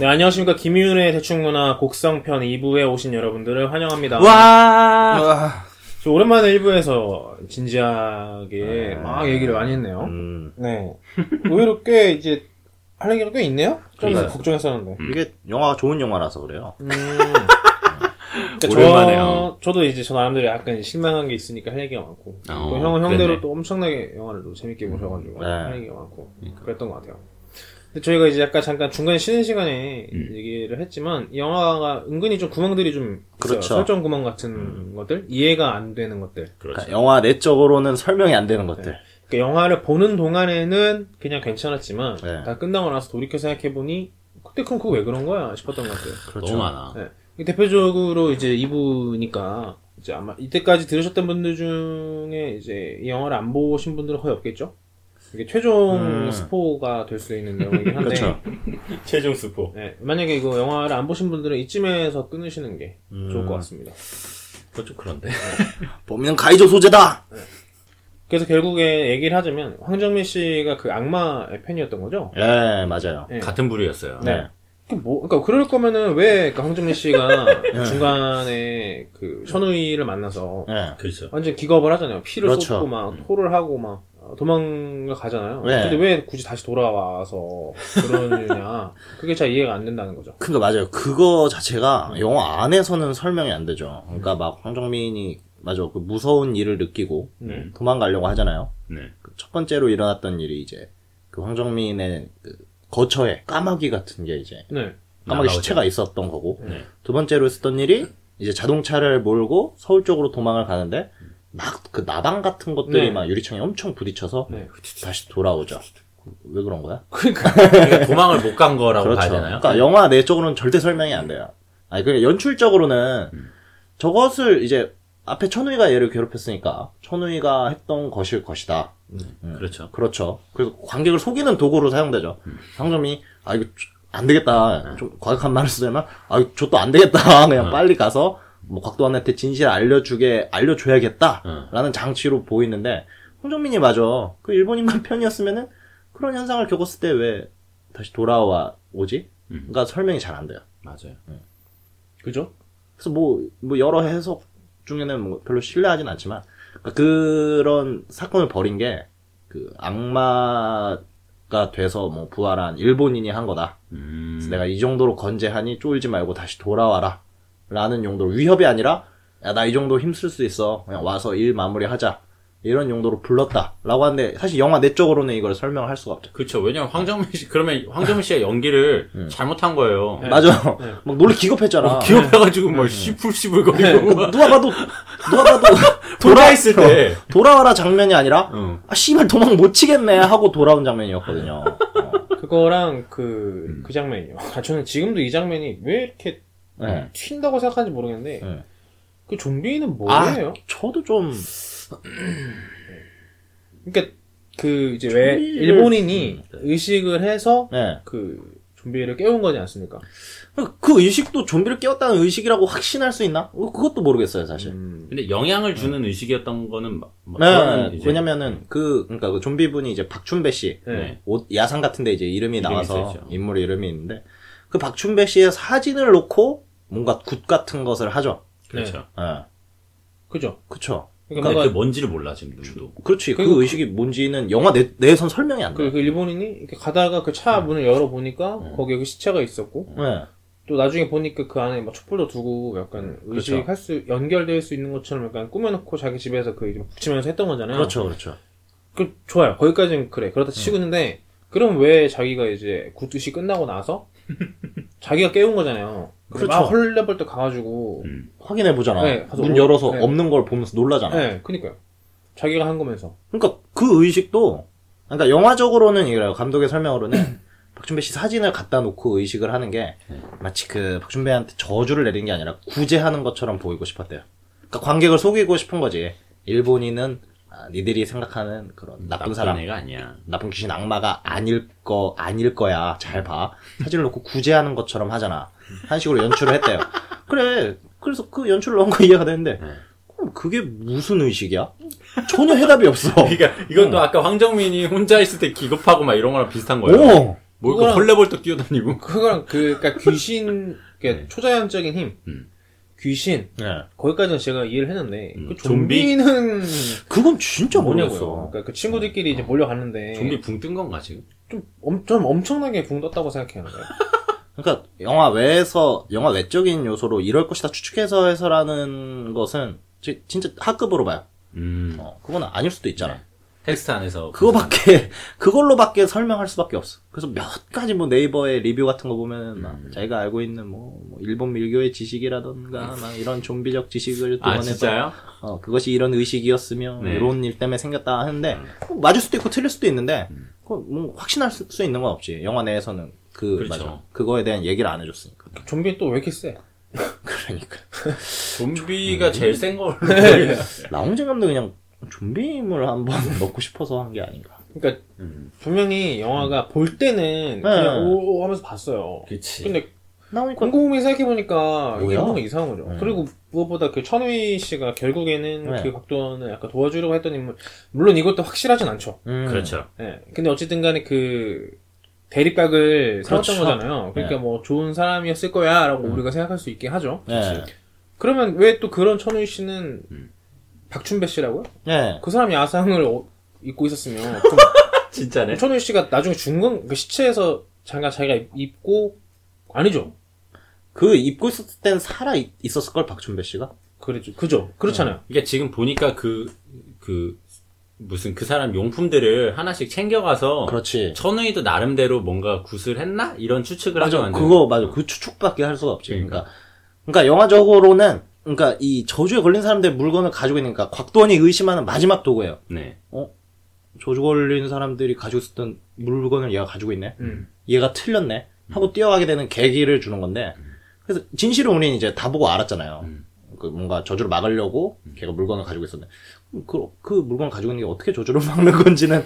네, 안녕하십니까. 김윤의 대충문화 곡성편 2부에 오신 여러분들을 환영합니다. 와. 저 오랜만에 1부에서 진지하게 막 얘기를 많이 했네요. 음, 네. 의외로 꽤 이제 할 얘기가 꽤 있네요? 좀 그러니까요. 걱정했었는데. 이게 영화가 좋은 영화라서 그래요. 음. 그러니까 오랜만에요. 저, 저도 이제 저 나름대로 약간 실망한 게 있으니까 할 얘기가 많고. 어, 또 형은 형대로 그랬네. 또 엄청나게 영화를 또 재밌게 보셔가지고 네. 할 얘기가 많고. 그랬던 것 같아요. 근데 저희가 이제 약간 잠깐 중간에 쉬는 시간에 음. 얘기를 했지만 이 영화가 은근히 좀 구멍들이 좀 있어요. 그렇죠. 설정 구멍 같은 것들 이해가 안 되는 것들. 그렇죠. 그러니까 영화 내적으로는 설명이 안 되는 것들. 그러니까 영화를 보는 동안에는 그냥 괜찮았지만 네. 다 끝나고 나서 돌이켜 생각해 보니 그때 그럼 그거 왜 그런 거야 싶었던 것 같아요. 그렇죠. 너무 많아. 네. 대표적으로 이제 2부니까 이제 아마 이때까지 들으셨던 분들 중에 이제 이 영화를 안 보신 분들은 거의 없겠죠? 이게 최종 음. 스포가 될 수 있는 내용이긴 한데 그렇죠. 최종 스포. 네, 만약에 이거 영화를 안 보신 분들은 이쯤에서 끊으시는 게 음. 좋을 것 같습니다. 그건 좀 그런데. 보면 가이조 소재다. 그래서 결국에 얘기를 하자면 황정민 씨가 그 악마의 팬이었던 거죠? 예, 맞아요. 네. 같은 부류였어요. 네. 그 뭐, 그러니까 그럴 거면은 왜그 황정민 씨가 네. 중간에 그 천우희를 만나서 예. 그렇죠. 완전 기겁을 하잖아요. 피를 그렇죠. 쏟고 막 토를 하고 막 어, 도망을 가잖아요. 네. 근데 왜 굳이 다시 돌아와서 그러느냐? 그게 잘 이해가 안 된다는 거죠. 그러니까 맞아요. 그거 자체가 영화 안에서는 설명이 안 되죠. 그러니까 막 황정민이 맞아 그 무서운 일을 느끼고 네. 도망가려고 하잖아요. 네. 그 첫 번째로 일어났던 일이 이제 그 황정민의 그 거처에 까마귀 같은 게 이제 네. 까마귀 날아오죠. 시체가 있었던 거고 네. 두 번째로 했었던 일이 이제 자동차를 몰고 서울 쪽으로 도망을 가는데 막 그 나방 같은 것들이 네. 막 유리창에 엄청 부딪혀서 네. 다시 돌아오죠. 왜 그런 거야? 그러니까 도망을 못 간 거라고 봐야 되나요? 그러니까 영화 내적으로는 절대 설명이 안 돼요. 아니 그 연출적으로는 저것을 이제 앞에 천우희가 얘를 괴롭혔으니까 천우희가 했던 것일 것이다. 그렇죠. 그렇죠. 그래서 관객을 속이는 도구로 사용되죠. 황정민이 아 이거 안 되겠다. 좀 과격한 말을 쓰자면 아 저도 안 되겠다. 그냥 빨리 가서 뭐 곽도원한테 진실을 알려주게 알려줘야겠다라는 장치로 보이는데 황정민이 맞아. 그 일본인만 편이었으면은 그런 현상을 겪었을 때 왜 다시 돌아와 오지? 음. 그러니까 설명이 잘 안 돼요. 맞아요. 그죠? 그래서 뭐, 뭐 여러 해석 중에는 뭐 별로 신뢰하진 않지만 그러니까 그런 사건을 벌인 게 그 악마 가 돼서 뭐 부활한 일본인이 한 거다. 음. 그래서 내가 이 정도로 건재하니 쫄지 말고 다시 돌아와라. 라는 용도로 위협이 아니라 야 나 이 정도 힘쓸 수 있어. 그냥 와서 일 마무리하자. 이런 용도로 불렀다. 라고 하는데 사실 영화 내적으로는 이걸 설명할 수가 없죠. 그렇죠. 왜냐면 황정민 씨 그러면 황정민 씨가 연기를 잘못한 거예요. 네. 맞아. 네. 막 놀래 기겁했잖아. 기업해가지고 뭐 시풀시풀거리고 막 누가 봐도 누가 봐도 돌아 있을 때. 돌아와라 장면이 아니라 응. 아 씨발 도망 못 치겠네 하고 돌아온 장면이었거든요. 어. 그거랑 그, 그 장면이요. 아, 저는 지금도 이 장면이 왜 이렇게 네. 튄다고 생각하는지 모르겠는데, 네. 그 좀비는 아, 뭐예요? 저도 좀 그러니까 그 이제 왜 좀비를- 일본인이 의식을 해서 네. 그 좀비를 깨운 거지 않습니까? 그 의식도 좀비를 깨웠다는 의식이라고 확신할 수 있나? 어, 그것도 모르겠어요, 사실. 음, 근데 영향을 주는 의식이었던 거는 뭐- 뭐 네, 이제 왜냐면은 그 그러니까 그 좀비분이 이제 박춘배 씨 네. 옷 야상 같은데 이제 이름이 이름이 나와서 써있죠. 인물 이름이 있는데 그 박춘배 씨의 사진을 놓고 뭔가 굿 같은 것을 하죠. 그렇죠. 예. 그죠? 그쵸. 그러니까 근데 뭔가 그 뭔지를 몰라 지금 누구도. 그렇지. 그, 그리고 그- 의식이 뭔지는 영화 내, 내에선 설명이 안 돼. 그, 그 일본인이 이렇게 가다가 그 차 문을 열어보니까 거기에 그 시체가 있었고 네. 또 나중에 보니까 그 안에 막 촛불도 두고 약간 그렇죠. 의식할 수 연결될 수 있는 것처럼 약간 꾸며놓고 자기 집에서 그 이제 붙이면서 했던 거잖아요. 그렇죠, 그렇죠. 그 좋아요. 거기까지는 그래. 그렇다 치고 있는데 그럼 왜 자기가 이제 굿뜻이 끝나고 나서 자기가 깨운 거잖아요. 그렇죠. 막 헐레벌떡 가가지고 음. 확인해 보잖아. 네, 문 오- 열어서 네. 없는 걸 보면서 놀라잖아. 네, 그니까요. 자기가 한 거면서. 그러니까 그 의식도 그러니까 영화적으로는 이래요. 감독의 설명으로는 박준배 씨 사진을 갖다 놓고 의식을 하는 게 마치 그 박준배한테 저주를 내린 게 아니라 구제하는 것처럼 보이고 싶었대요. 그러니까 관객을 속이고 싶은 거지. 일본인은 아, 니들이 생각하는 그런 나쁜 사람, 애가 아니야. 나쁜 귀신 악마가 아닐 거 아닐 거야. 잘 봐. 사진을 놓고 구제하는 것처럼 하잖아. 한 식으로 연출을 했대요. 그래. 그래서 그 연출을 넣은 거 이해가 되는데 그럼 그게 무슨 의식이야? 전혀 해답이 없어. 그러니까 이건 또 아까 황정민이 혼자 있을 때 기겁하고 막 이런 거랑 비슷한 거예요. 오. 뭐 그거랑- 헐레벌떡 뛰어다니고. 그거랑 그 그러니까 귀신 그러니까 네. 초자연적인 힘, 음. 귀신 네. 거기까지는 제가 이해를 했는데 음, 그 좀비? 좀비는 그건 진짜 뭐냐고요. 모르겠어. 그러니까 그 친구들끼리 이제 몰려갔는데 좀비 붕 뜬 건가 지금? 좀, 엄, 좀 엄청나게 붕 떴다고 생각해요. 그러니까 영화 외에서 영화 외적인 요소로 이럴 것이다 추측해서 해서라는 것은 지- 진짜 학급으로 봐요. 음. 어, 그건 아닐 수도 있잖아. 네. 텍스트 안에서 그거밖에 그걸로밖에 설명할 수밖에 없어. 그래서 몇 가지 뭐 네이버의 리뷰 같은 거 보면 막 음. 자기가 알고 있는 뭐, 뭐 일본 밀교의 지식이라던가 막 이런 좀비적 지식을 아 동원해서 진짜요? 어, 그것이 이런 의식이었으며 네. 이런 일 때문에 생겼다 하는데 뭐 맞을 수도 있고 틀릴 수도 있는데 그거 뭐 확신할 수, 수 있는 건 없지. 영화 내에서는 그 그렇죠. 맞아. 그거에 대한 얘기를 안 해줬으니까. 좀비 또 왜 이렇게 세? 그러니까 좀비가 제일 센 걸로. 라홍진 감독 그냥 좀비물 한번 넣고 싶어서 한 게 아닌가. 그러니까 음. 분명히 영화가 볼 때는 그냥 오, 오 하면서 봤어요. 그치. 근데 나오니까 곰곰이 생각해 보니까 이게 뭐야? 뭔가 이상한 거죠. 음. 그리고 무엇보다 그 천우희 씨가 결국에는 네. 그 각도는 약간 도와주려고 했던 인물, 물론 이것도 확실하진 않죠. 음. 그렇죠. 예. 근데 어쨌든 간에 그 대립각을 세웠던 그렇죠. 거잖아요. 그러니까 네. 뭐 좋은 사람이었을 거야 라고 우리가 생각할 수 있게 하죠. 네. 그러면 왜 또 그런 천우희 씨는 음. 박춘배 씨라고요? 네. 그 사람이 야상을 어- 입고 있었으면 진짜네. 천우희 씨가 나중에 중건 그 시체에서 잠깐 자기가 입- 입고 아니죠. 그 입고 있었을 땐 살아 있- 있었을 걸 박준배 씨가. 그렇죠. 그죠. 그렇잖아요. 그러니까 지금 보니까 그, 그, 무슨 그 사람 용품들을 하나씩 챙겨가서 그렇지. 천우이도 나름대로 뭔가 굿을 했나? 이런 추측을 맞아. 만든 그거 맞아. 그 추측밖에 할 수가 없지. 그러니까. 그러니까 그러니까 영화적으로는 그러니까 이 저주에 걸린 사람들 물건을 가지고 있으니까 곽도원이 의심하는 마지막 도구예요. 네. 저주 걸린 사람들이 가지고 있었던 물건을 얘가 가지고 있네. 음. 얘가 틀렸네. 하고 뛰어가게 되는 계기를 주는 건데. 그래서 진실을 우리는 이제 다 보고 알았잖아요. 음. 그 뭔가 저주를 막으려고 걔가 물건을 가지고 있었는데 그, 그 물건을 가지고 있는 게 어떻게 저주를 막는 건지는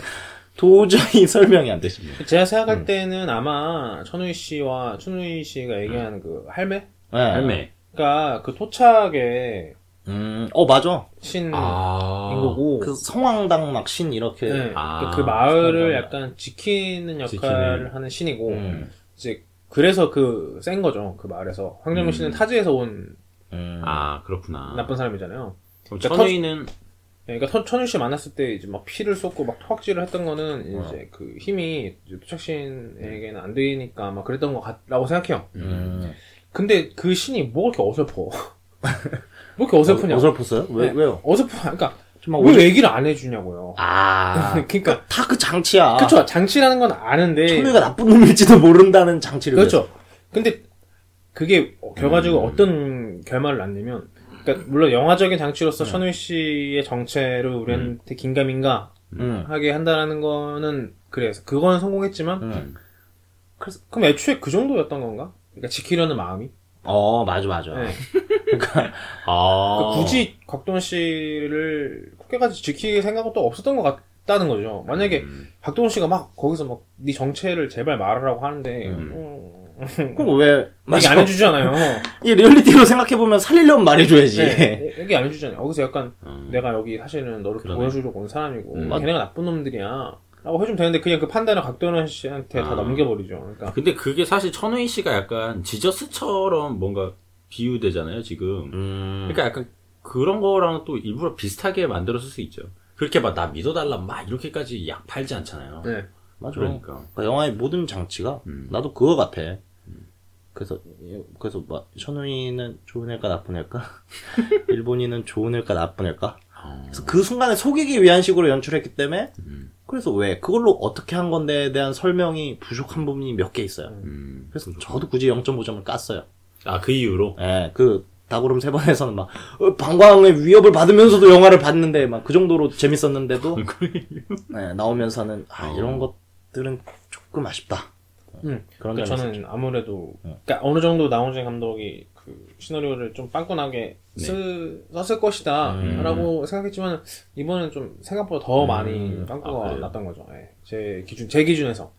도저히 설명이 안 되십니다. 제가 생각할 음. 때는 아마 천우희 씨와 천우희 씨가 얘기하는 그 할매? 네. 할매. 그러니까 그 토착의 음, 어 맞아. 신인 아. 거고 그 성황당 막신 이렇게. 네. 아, 그, 그 마을을 성당이야. 약간 지키는 역할을 지키는. 하는 신이고 음. 이제 그래서 그 센 거죠 그 마을에서 황정민 씨는 타지에서 온 음. 아, 그렇구나. 나쁜 사람이잖아요. 그러니까 천우이는 예, 그러니까 천- 천유 씨 만났을 때 이제 막 피를 쏟고 막 토악질을 했던 거는 어. 이제 그 힘이 이제 토착신에게는 안 되니까 막 그랬던 것 같라고 생각해요. 음. 근데 그 신이 뭐가 이렇게 어설퍼? 뭐 이렇게 어설프냐? 어설펐어요? 왜, 네. 왜요? 어설퍼. 그러니까 좀왜 얘기를 안 해주냐고요. 아. 그러니까 다 그 장치야. 그쵸 장치라는 건 아는데 천우이가 나쁜 놈일지도 모른다는 장치를. 그렇죠. 근데 그게 결과적으로 음. 어떤 결말을 낳냐면, 그러니까 물론 영화적인 장치로서 네. 천우희 씨의 정체를 우리한테 긴가민가 음. 하게 한다라는 거는 그래서 그거는 성공했지만, 음. 그래서 그럼 애초에 그 정도였던 건가? 그러니까 지키려는 마음이. 어, 맞아, 맞아. 네. 아. 그러니까 굳이 곽도원 씨를 그렇게까지 지킬 생각은 또 없었던 것 같다는 거죠. 만약에 음. 박도원 씨가 막 거기서 막 네 정체를 제발 말하라고 하는데 음. 음, 그럼 왜, 얘기. 안 해주잖아요. 이 리얼리티로 생각해보면 살리려면 말해줘야지. 네, 얘기 안 해주잖아요. 거기서 약간 음. 내가 여기 사실은 너를 그러네. 보여주려고 온 사람이고 음. 걔네가 나쁜 놈들이야. 라고 해주면 되는데 그냥 그 판단을 각도원 씨한테 다 아. 넘겨버리죠. 그러니까 근데 그게 사실 천우희 씨가 약간 지저스처럼 뭔가 비유되잖아요, 지금. 음. 그러니까 약간 그런 거랑 또 일부러 비슷하게 만들었을 수 있죠. 그렇게 막 나 믿어달라 막 이렇게까지 약 팔지 않잖아요. 네. 맞아. 그러니까. 그러니까 영화의 모든 장치가 음. 나도 그거 같아. 그래서 그래서 막 천우이는 좋은 애일까 나쁜 애일까? 일본인은 좋은 애일까 나쁜 애일까? 어. 그래서 그 순간에 속이기 위한 식으로 연출했기 때문에 음. 그래서 왜 그걸로 어떻게 한 건데에 대한 설명이 부족한 부분이 몇 개 있어요. 음. 그래서 저도 굳이 0.5점을 깠어요. 아, 그 이유로? 예, 그 다구름 세 번에서는 막 어, 방광의 위협을 받으면서도 영화를 봤는데 막 그 정도로 재밌었는데도 예, 나오면서는 아, 어. 이런 것 들은 조금 아쉽다. 음. 그런 그러니까 점이 저는 아무래도 네. 그러니까 어느 정도 나온진 감독이 그 시나리오를 좀 빵꾸나게 네. 쓰, 썼을 것이다 음. 라고 생각했지만 이번엔 좀 생각보다 더 음. 많이 빵꾸가 아? 났던 거죠. 예. 제 기준 제 기준에서.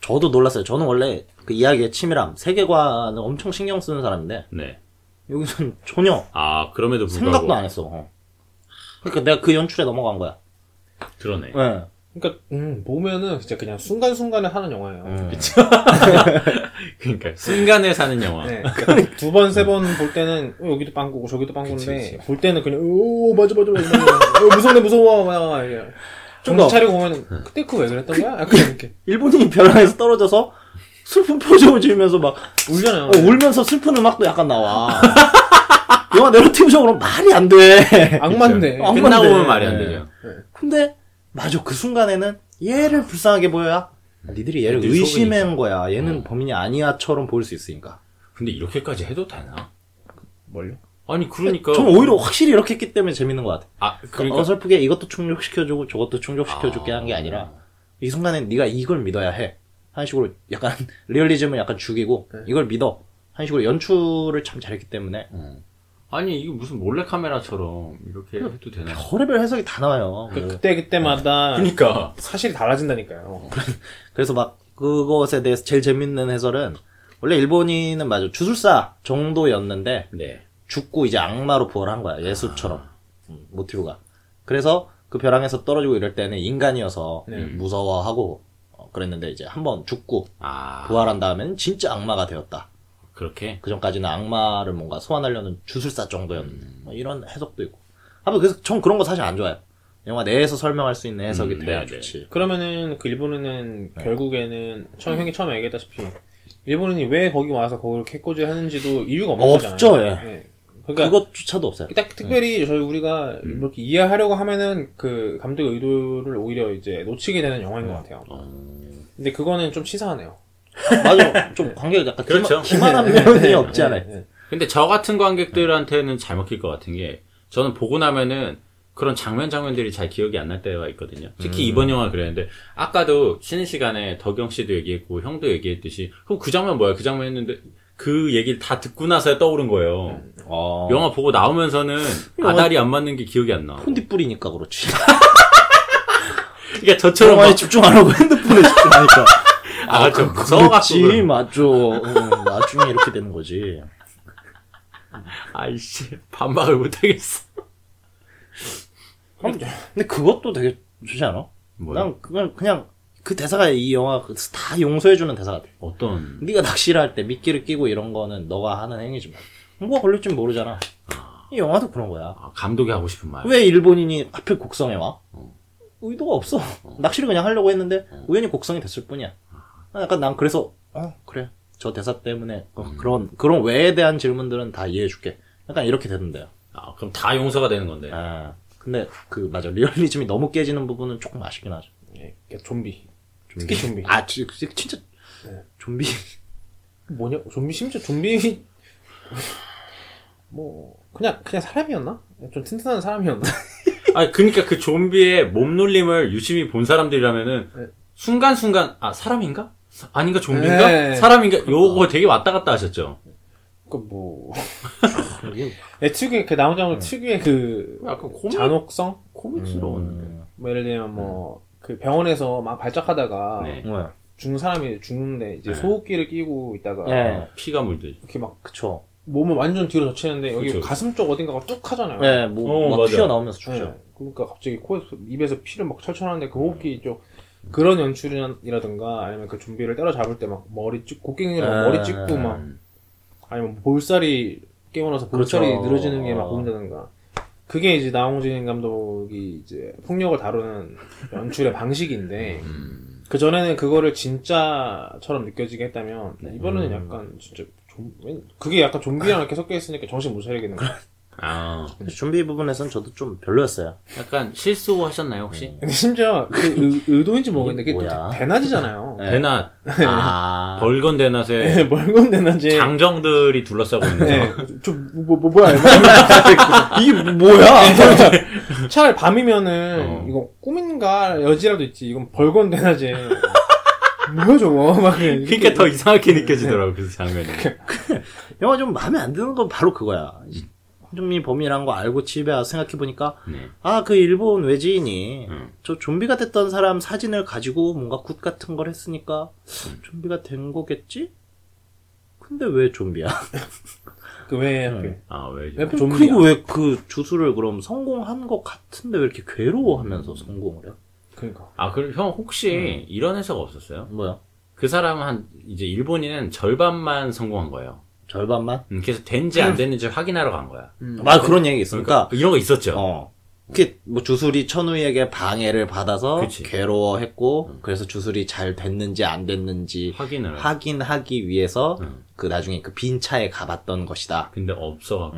저도 놀랐어요. 저는 원래 그 이야기의 치밀함, 세계관을 엄청 신경 쓰는 사람인데 네. 여기서는 전혀 아, 그럼에도 불구하고. 생각도 안 했어. 어. 그러니까 내가 그 연출에 넘어간 거야. 그러네. 예. 그러니까 음, 보면은 진짜 그냥 순간순간에 하는 영화예요. 음. 그러니까 순간에 사는 영화. 네, 그러니까 두 번, 세 번 볼 때는 어, 여기도 빵꾸고 저기도 빵꾸인데 그치. 볼 때는 그냥 오 맞아 맞아 맞아. 어, 무서워 무서워 막. 정신 그러니까- 차리고 보면 그때 그거 왜 그랬던 거야? 약간 이렇게 일본인이 벼랑에서 떨어져서 슬픈 표정을 지으면서 막 울잖아요. 어, 울면서 슬픈 음악도 약간 나와. 영화 내러티브적으로 말이 안 돼. 악마인데. 어, 끝나고. 보면 말이 안 되죠. 근데 맞아 그 순간에는 얘를 불쌍하게 보여야 니들이 얘를 의심한 거야. 얘는 범인이 아니야처럼 보일 수 있으니까. 근데 이렇게까지 해도 되나? 뭘요? 아니 그러니까 전 오히려 확실히 이렇게 했기 때문에 재밌는 것 같아. 아 그러니까 그러니까 어설프게 이것도 충족시켜주고 저것도 충족시켜줄게 한게 아니라 이 순간에 네가 이걸 믿어야 해. 한 식으로 약간 리얼리즘을 약간 죽이고 이걸 믿어. 한 식으로 연출을 참 잘했기 때문에 아니 이게 무슨 몰래 카메라처럼 이렇게 음. 해도 되나? 별의별 해석이 다 나와요. 그, 뭐. 그때 그때마다 그러니까 사실이 달라진다니까요. 그래서 막 그것에 대해서 제일 재밌는 해설은 원래 일본인은 맞아 주술사 정도였는데 네. 죽고 이제 악마로 부활한 거야 예수처럼 음, 모티브가 그래서 그 벼랑에서 떨어지고 이럴 때는 인간이어서 네. 무서워하고 어, 그랬는데 이제 한번 죽고 아 부활한 다음에는 진짜 악마가 되었다 그렇게 그 전까지는 악마를 뭔가 소환하려는 주술사 정도였는데 뭐 이런 해석도 있고 아무튼 그래서 전 그런 거 사실 안 좋아해요 영화 내에서 설명할 수 있는 해석이 음, 돼야 네, 네. 좋지 그러면은 그 일본인은 결국에는 처음 형이 처음에 얘기했다시피 일본인이 왜 거기 와서 거기를 캐코지 하는지도 이유가 없는 없죠, 거잖아요. 예. 네. 그러니까 그것조차도 없어요 딱 특별히 저희 우리가 이렇게 이해하려고 하면은 그 감독의 의도를 오히려 이제 놓치게 되는 영화인 것 같아요. 근데 그거는 좀 치사하네요. 맞아 좀 관계가 약간 그렇죠. 기만, 한 면이 없지 않아요 네, 네. 근데 저 같은 관객들한테는 잘 먹힐 것 같은 게 저는 보고 나면은 그런 장면 장면들이 잘 기억이 안 날 때가 있거든요. 특히 이번 영화 그랬는데 아까도 쉬는 시간에 덕영 씨도 얘기했고 형도 얘기했듯이 그럼 그 장면 뭐야? 그 장면 했는데 그 얘기를 다 듣고 나서 떠오른 거예요. 어. 영화 보고 나오면서는 아다리 안 맞는 게 기억이 안 나. 폰디 뿌리니까 그렇지. 그러니까 저처럼 영화에 막, 집중 안 하고 핸드폰에 집중하니까. 아, 저 무서워갖고. 그렇지, 맞죠. 응, 나중에 이렇게 되는 거지. 아이씨, 반박을 못하겠어. 근데 그것도 되게 좋지 않아? 뭐야? 난 그냥, 그냥 그 대사가 이 영화 그다 용서해주는 대사 같아. 어떤, 네가 낚시를 할 때 미끼를 끼고 이런 거는 너가 하는 행위지만. 뭐가 걸릴지 모르잖아. 이 영화도 그런 거야. 아, 감독이 하고 싶은 말. 왜 일본인이 하필 곡성에 와? 의도가 없어. 낚시를 그냥 하려고 했는데 우연히 곡성이 됐을 뿐이야. 아, 약간 난 그래서 어 그래 저 대사 때문에 어, 그런 그런 왜에 대한 질문들은 다 이해해줄게. 약간 이렇게 되는데요. 아, 그럼 다 용서가 되는 건데. 아 근데 그 맞아 리얼리즘이 너무 깨지는 부분은 조금 아쉽긴 하죠. 예, 그러니까 좀비. 특히 좀비. 아 지- 지- 진짜 좀비 뭐냐? 좀비 심지어 좀비 뭐 그냥 그냥 사람이었나? 좀 튼튼한 사람이었나? 아, 그니까 그 좀비의 몸놀림을 유심히 본 사람들이라면은 네. 순간순간 아 사람인가? 아닌가 좀비인가? 네. 사람인가? 요거 되게 왔다 갔다 하셨죠. 그뭐 이게 애 특유의 그 나오자마자 특유의 그 약간 코믹 잔혹성? 코믹스러운. 뭐 예를 들면 뭐 그 병원에서 막 발작하다가 네. 뭐야? 죽는 사람이 죽는데 이제 네. 소호기를 끼고 있다가 예, 피가 물듯이. 이렇게 막 그쵸. 몸을 완전 뒤로 젖히는데 여기 그쵸. 가슴 쪽 어딘가가 뚝 하잖아요. 예, 뭐 어. 튀어나오면서 죽죠. 네. 그러니까 갑자기 코에서 입에서 피를 막 철철하는데 그 호흡기 쪽 그런 연출이라든가 아니면 그 좀비를 때려잡을 때 막 머리 찍 곡괭이로 아, 머리 찍고 막 아니면 뭐 볼살이 깨어나서 볼살이 그렇죠. 늘어지는 게막 어. 보인다든가 그게 이제 나홍진 감독이 이제 폭력을 다루는 연출의 방식인데 그 전에는 그거를 진짜처럼 느껴지게 했다면 이번에는 약간 진짜 좀 왠- 그게 약간 좀비랑 이렇게 섞여 있으니까 정신 못 차리겠는 거야. 아, 근데 좀비 부분에서는 저도 좀 별로였어요. 약간 실수하셨나요 혹시? 근데 심지어 그 의, 도인지 모르겠는데 그게 뭐야? 또 대낮이잖아요. 네. 대낮 아, 벌건 대낮에 네, 멀건 대낮에 장정들이 둘러싸고 있는 네, 거. 좀 뭐, 뭐 뭐 야 이게 뭐야? 차라리 밤이면은 어. 이거 꿈인가 여지라도 있지 이건 벌건 대낮에 뭐야 저거 막 그러니까 더 이상하게 느껴지더라고 그 장면이. 영화 좀 마음에 안 드는 건 바로 그거야. 좀비 범인이란 거 알고 집에 와서 생각해보니까, 네. 아, 그 일본 외지인이, 음. 저 좀비가 됐던 사람 사진을 가지고 뭔가 굿 같은 걸 했으니까, 좀비가 된 거겠지? 근데 왜 좀비야? 그왜 하필 아 왜? 왜 그리고 좀비야 왜그 주술을 그럼 성공한 것 같은데 왜 이렇게 괴로워하면서 성공을 해? 그러니까. 아, 그럼 형 혹시 음. 이런 해석 없었어요? 뭐야? 그 사람은 한 이제 일본인은 절반만 성공한 거예요. 절반만? 음, 그래서 된지 안 됐는지 확인하러 간 거야. 아 그런 얘기 있으니까 그러니까 이런 거 있었죠. 어. 그게 뭐 주술이 천우에게 방해를 받아서 그치. 괴로워했고 그래서 주술이 잘 됐는지 안 됐는지 확인을. 확인하기 위해서 음. 그 나중에 그 빈 차에 가봤던 것이다. 근데 없어갖고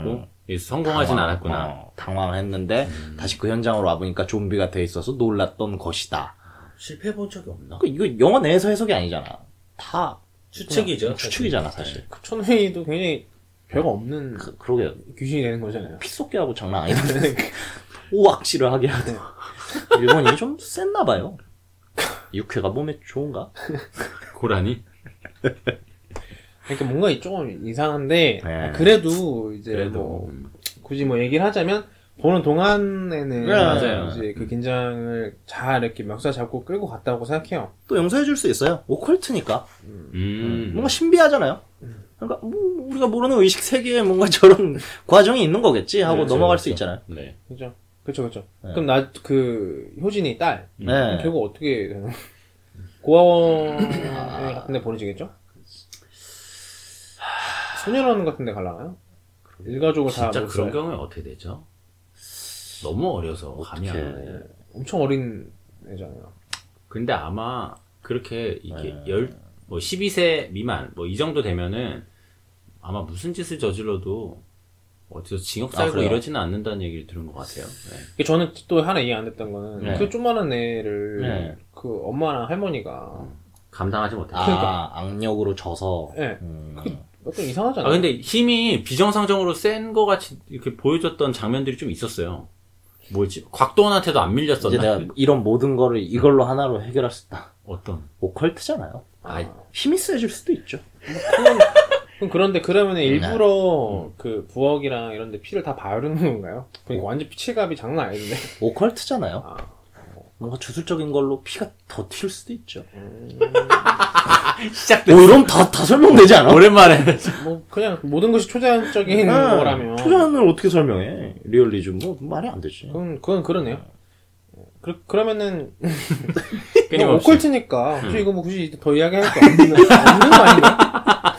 음. 성공하진 당황, 않았구나. 어, 당황했는데 다시 그 현장으로 와보니까 좀비가 돼 있어서 놀랐던 것이다. 실패해 본 적이 없나? 그 이거 영화 내에서 해석이 아니잖아. 다 추측이죠. 추측이잖아 사실. 그 천회의도 굉장히 별거 없는 그, 그러게 귀신이 되는 거잖아요. 피 쏟게 하고 장난 아니던데 오악질을 하게 하네. 일본이 좀 셌나 봐요. 육회가 몸에 좋은가? 고라니? 그러니까 뭔가 조금 이상한데 네. 그래도 이제 그래도 뭐 음. 굳이 뭐 얘기를 하자면 보는 동안에는 네, 맞아요. 이제 그 긴장을 잘 이렇게 멱살 잡고 끌고 갔다고 생각해요. 또 용서해 줄 수 있어요. 오컬트니까. 음. 뭔가 신비하잖아요. 그러니까 뭐 우리가 모르는 의식 세계에 뭔가 저런 과정이 있는 거겠지 하고 그렇죠, 넘어갈 수 그렇죠. 있잖아요. 네. 그죠? 그쵸, 그쵸. 네. 그럼 나, 그, 효진이 딸, 네. 결국 어떻게 되나? 고아원 같은 데 보내지겠죠? 소년원 같은 데 갈라나요? 일가족을 다 진짜 못 그런. 경우에 어떻게 되죠? 너무 어려서 감이 안. 가네. 엄청 어린 애잖아요. 근데 아마 그렇게 이게 네. 열, 뭐 12세 미만, 뭐 이 정도 되면은 아마 무슨 짓을 저질러도 어디서 징역 아, 살고 그래요? 이러지는 않는다는 얘기를 들은 것 같아요. 네. 저는 또 하나 이해 안 됐던 거는, 네. 그 조그마한 애를, 네. 그 엄마랑 할머니가, 감당하지 못해. 아 아, 악력으로 져서. 예, 음. 좀 이상하잖아요. 근데 힘이 비정상적으로 센거 같이 이렇게 보여줬던 장면들이 좀 있었어요. 뭐지? 곽도원한테도 안 이제 밀렸었나? 내가 이런 모든 거를 이걸로 하나로 해결할 수 있다. 어떤? 오컬트잖아요. 아, 힘이 세질 수도 있죠. 그럼 그런데 그러면 네. 일부러 음. 그 부엌이랑 이런 데 피를 다 바르는 건가요? 그러니까 완전 피칠갑이 장난 아닌데. 오컬트잖아요. 아. 뭔가 주술적인 걸로 피가 더 튈 수도 있죠. 시작됐어. 뭐 이러면 다, 다 설명되지 않아? 오랜만에. 뭐 그냥 모든 것이 초자연적인 네. 거라면 초자연을 어떻게 설명해? 리얼리즘 뭐 말이 안 되지. 그건 그건 그러네요. 그, 그러면은. 뭐 오컬트니까 굳이 이거 뭐 굳이 더 이야기할 거 없는, 없는 거 아닌가?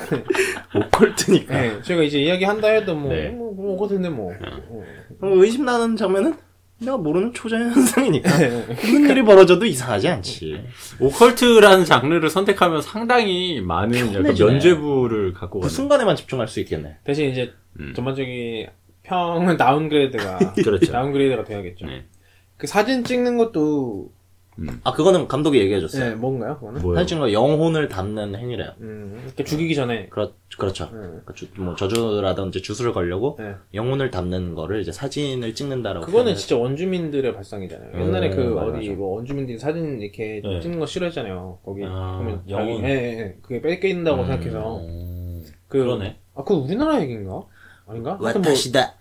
오컬트니까. 네, 저희가 이제 이야기한다 해도 뭐, 네. 뭐, 뭐 오컬트인데 뭐. 어. 그럼 의심 나는 장면은 내가 모르는 초자연 현상이니까 네. 무슨 일이 벌어져도 이상하지 않지. 오컬트라는 장르를 선택하면 상당히 많은 약간 편해지네. 면죄부를 갖고 그 가는. 순간에만 집중할 수 있겠네. 대신 이제 음. 전반적인 평은 downgrade가 그렇죠. downgrade가 돼야겠죠. 네. 그 사진 찍는 것도 아 그거는 감독이 얘기해줬어요. 네, 뭔가요? 그거는? 뭐요? 찍는 거 영혼을 담는 행위래요. 음, 이렇게 죽이기 전에 그렇 그렇죠. 네. 그러니까 주- 뭐 저주라든지 주술을 걸려고 네. 영혼을 담는 거를 이제 사진을 찍는다라고. 그거는 표현을- 진짜 원주민들의 발상이잖아요. 음, 옛날에 그 맞아, 어디 맞아. 뭐 원주민들이 사진 이렇게 네. 찍는 거 싫어했잖아요. 거기 아, 보면 영혼. 예, 예, 예. 그게 뺏긴다고 음. 생각해서 음, 그 그러네. 아, 그거 우리나라 얘기인가? 아닌가? 뭐 와타시다.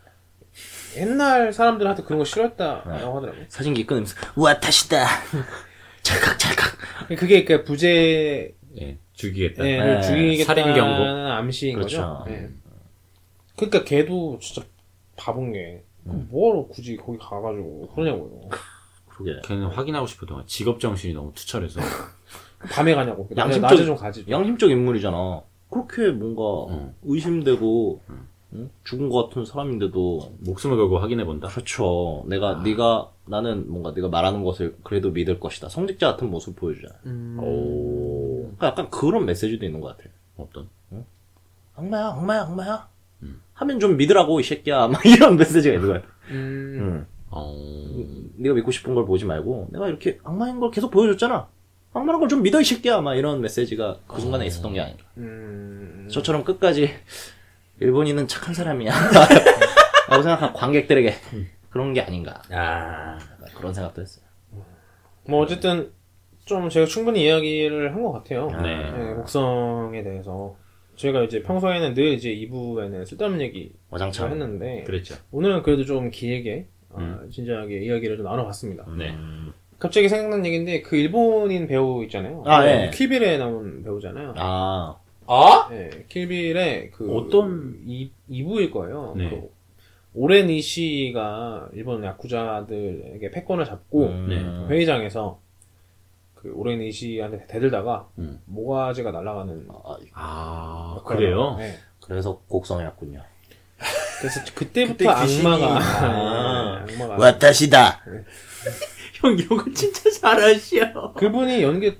옛날 사람들한테 그런 거 네. 싫어했다라고 하더라고요. 사진기 끊으면서 와타시다. 찰칵 찰칵. 그게 그 부재 예, 죽이겠다. 예, 네. 살인 죽이겠다는 경고? 암시인 그렇죠. 거죠. 예. 그러니까 걔도 진짜 바본 게 뭐하러 굳이 거기 가가지고 그러냐고요. 그러게. 걔는 확인하고 싶었던 직업 정신이 너무 투철해서. 밤에 가냐고. 낮에, 양심적- 낮에 좀 가지. 양심적 인물이잖아. 그렇게 뭔가 음. 의심되고 응? 죽은 것 같은 사람인데도 목숨을 걸고 확인해 본다. 그렇죠. 내가 네가 나는 뭔가 네가 말하는 것을 그래도 믿을 것이다. 성직자 같은 모습 보여주잖아. 음... 오, 그러니까 약간 그런 메시지도 있는 것 같아. 어떤? 악마야, 악마야, 악마야. 하면 좀 믿으라고 이 새끼야. 막 이런 메시지가 있는 것 같아. 음... 응. 어, 네가 믿고 싶은 걸 보지 말고 내가 이렇게 악마인 걸 계속 보여줬잖아. 악마란 걸 좀 믿어 이 새끼야. 막 이런 메시지가 그 순간에 있었던 게 아닌가. 음... 저처럼 끝까지 일본인은 착한 사람이야. 라고 생각한 관객들에게 그런 게 아닌가. 아, 그런 생각도 했어요. 뭐 어쨌든 좀 제가 충분히 이야기를 한 것 같아요. 네. 네, 곡성에 대해서 저희가 이제 평소에는 늘 이제 2부에는 쓸데없는 얘기 와장창. 했는데 그랬죠. 오늘은 그래도 좀 길게 어, 음. 진지하게 이야기를 좀 나눠봤습니다. 네. 갑자기 생각난 얘기인데 그 일본인 배우 있잖아요. 아, 예. 킬빌에 나온 배우잖아요. 아, 아? 네, 킬빌의 그 어떤- 이 2부일 거예요. 네. 그 오렌 이시가 일본 야쿠자들에게 패권을 잡고 음. 네. 회의장에서 그 오레인 이시한테 대들다가 음. 모가지가 날아가는 아, 아, 역할을 그래요? 네. 그래서 곡성이었군요. 그래서 그때부터 그때 귀신이- 악마가 아. 네, 악마가 와타시다. 형, 이런 거 진짜 잘하시오. 그분이 연기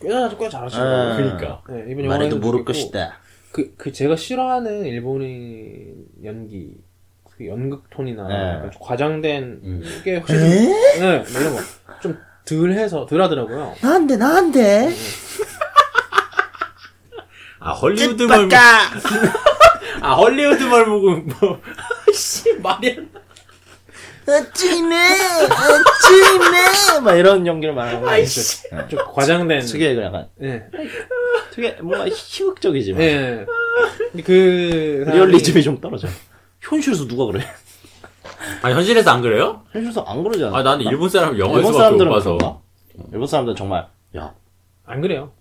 꽤, 꽤 잘하시고 아. 그러니까. 네, 이번 말해도 모를 것이다. 그, 그 제가 싫어하는 일본인 연기 그 연극 톤이나 네. 약간 좀 과장된 음. 게 확실히 좀- 네, 뭐 이런 거좀 덜해서 덜하더라고요. 나한테 나한테. 아, 헐리우드말, 보- 아, 헐리우드 말 보고, 뭐, 씨, 말이 안 나. 어찌네, 어찌네. 막 이런 연기를 말하는 거. 아이씨. 좀 과장된 특유의 그 약간 네. 되게 뭔가 희극적이지만 네. 근데 그 리얼리즘이 좀 떨어져. 현실에서 누가 그래? 아, 현실에서 안 그래요? 현실에서 안 그러잖아. 아, 나는 일본 사람 일본 영화에서밖에 못 사람들은 봐서. 그런가? 일본 사람들은 정말 야 안 그래요.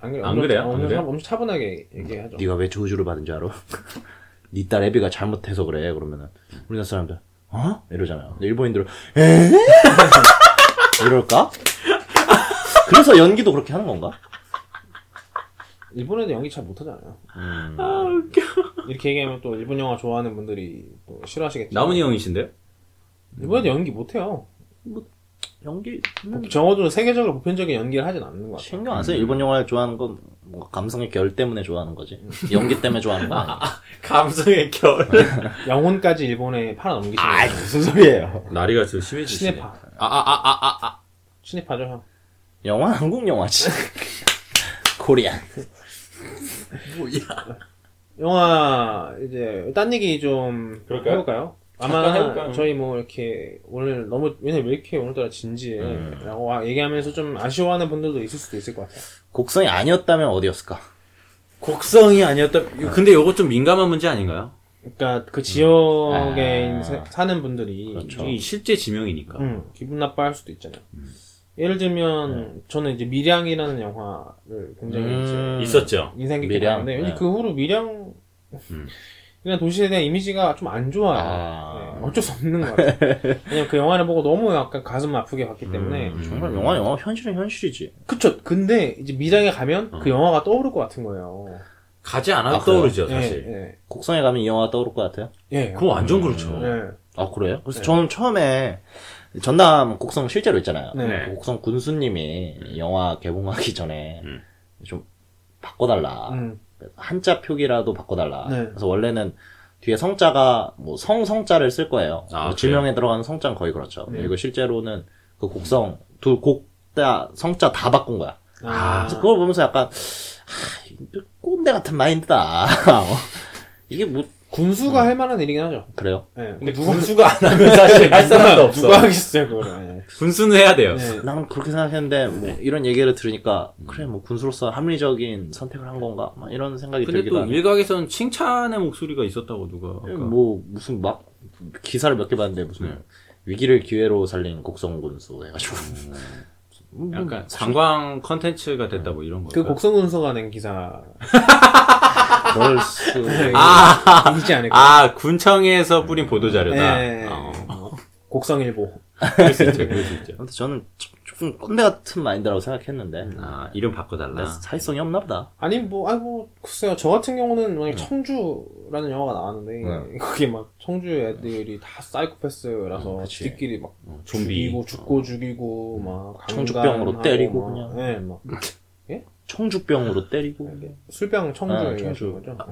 안 그래요. 안 엄청- 그래요? 안 엄청, 그래요? 엄청 차분하게 얘기하죠. 네가 왜 저주를 받은 줄 알아? 네 딸 애비가 잘못해서 그래 그러면은 우리나라 사람들 어? 이러잖아요. 일본인들은 에? 이럴까? 그래서 연기도 그렇게 하는 건가? 일본 애들 연기 잘 못하잖아요. 음. 아, 웃겨. 이렇게 얘기하면 또 일본 영화 좋아하는 분들이 또 싫어하시겠죠. 나문희 형이신데요? 일본 애들 연기 못해요. 연기 음, 적어도 세계적으로 보편적인 연기를 하진 않는 것 같아요. 신경 안 써요. 일본 영화를 좋아하는 건 뭔가 감성의 결 때문에 좋아하는 거지. 연기 때문에 좋아하는 거 아니야. 감성의 결. 영혼까지 일본에 팔아넘기시는 아이 무슨 소리예요? 나리가 좀 심해지시네. 시네파. 아, 아, 아, 아, 아, 아. 시네파죠, 형. 영화 한국 영화지. 코리안. 뭐야. 영화 이제 딴 얘기 좀 그럴까요? 해볼까요? 아마? 저희 뭐 이렇게 오늘 너무 왜냐면 왜 이렇게 오늘따라 진지해라고 음. 얘기하면서 좀 아쉬워하는 분들도 있을 수도 있을 것 같아요. 곡성이 아니었다면 어디였을까? 곡성이 아니었다. 근데 요거 좀 민감한 문제 아닌가요? 그러니까 그 지역에 아. 사- 사는 분들이 그렇죠. 이 실제 지명이니까. 음, 기분 나빠할 수도 있잖아요. 예를 들면 저는 이제 밀양이라는 영화를 굉장히 음. 이제 있었죠. 인상 깊게? 봤는데 네. 그 후로 밀양 음. 그냥 도시에 대한 이미지가 좀 안 좋아요. 아. 네, 어쩔 수 없는 것 같아요. 그냥 그 영화를 보고 너무 약간 가슴 아프게 봤기 때문에 음, 정말 영화 영화 현실은 현실이지. 그쵸. 근데 이제 밀양에 가면 어. 그 영화가 떠오를 것 같은 거예요. 가지 않아도 아? 떠오르죠, 예, 사실. 예, 곡성에 가면 이 영화가 떠오를 것 같아요. 예. 그거 완전 그렇죠. 예. 아 그래요? 그래서 네. 저는 처음에 전남 곡성 실제로 있잖아요. 네. 곡성 군수님이 영화 개봉하기 전에 음. 좀 바꿔달라. 음. 한자 표기라도 바꿔달라. 네. 그래서 원래는 뒤에 성자가 뭐 성 성자를 쓸 거예요. 아, 뭐 지명에 들어가는 성자는 거의 그렇죠. 네. 그리고 실제로는 그 곡성 두 곡 다 성자 다 바꾼 거야. 아. 그래서 그걸 보면서 약간 아, 꼰대 같은 마인드다. 어? 이게 뭐 군수가 할 만한 일이긴 하죠. 그래요? 예. 근데 군수가 안 하면 사실 할 사람도 없어. 누가 하겠어요, 그거를. 군수는 해야 돼요. 예. 네. 나는 그렇게 생각했는데 뭐 이런 얘기를 들으니까 그래 뭐 군수로서 합리적인 선택을 한 건가 막 이런 생각이 근데 들기도 또 하고 일각에서는 칭찬의 목소리가 있었다고 누가. 아까. 뭐 무슨 막 기사를 몇 개 봤는데 무슨 네. 위기를 기회로 살린 곡성 군수 해가지고 뭐 약간 관광 컨텐츠가 됐다 뭐 이런 거. 그 곡성군수가 낸 기사 그럴 수 아, 이지 않을까? 아, 군청에서 뿌린 보도자료다. 예. 어. 곡성일보. 그럴 수 있죠, 그럴 수 있죠. 아무튼 저는 좀- 좀 꼰대 같은 마인드라고 생각했는데 아, 이름 바꿔달라. 근데 사회성이 없나 보다 아니 뭐 아이고 글쎄요 저 같은 경우는 만약 청주라는 영화가 나왔는데 네. 거기 막 청주 애들이 다 사이코패스라서 음. 지들끼리 막 어, 좀비. 죽이고 죽고 죽이고 막 청주병으로 때리고 막, 그냥. 예, 막 청주병으로 때리고 술병 청주 아, 청주. 거죠.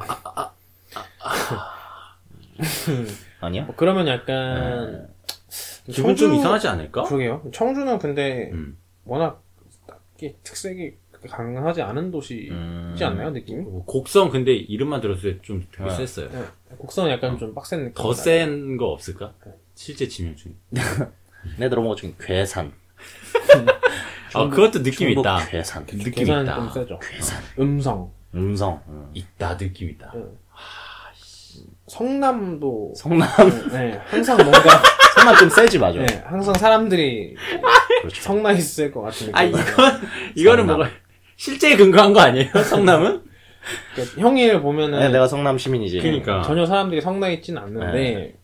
아니야? 뭐 그러면 약간 기분 좀 이상하지 않을까? 그러게요. 청주는 근데 음. 워낙 딱히 특색이 강하지 않은 도시지 음. 않나요 느낌이? 뭐 곡성 근데 이름만 들었을 때 좀 되게 아. 셌어요. 네. 곡성은 약간 좀 빡센 느낌. 더 센 거 없을까? 실제 지명 중에. 내 들어본 것 중에 괴산 아, 그것도 느낌 충북 있다. 괴산 느낌 계산 있다. 좀 세죠. 괴산 음성. 음성 음. 있다, 느낌 있다. 성남도 성남 네, 항상 뭔가 성남 좀 세지 맞아 네, 항상 사람들이 그렇죠. 성나 있을 것 같은 느낌. 아, 이건, 이거는 성남. 뭐가, 실제에 근거한 거 아니에요? 성남은? 그러니까 형이를 보면은 네, 내가 성남 시민이지 그러니까. 전혀 사람들이 성나 있진 않는데 네.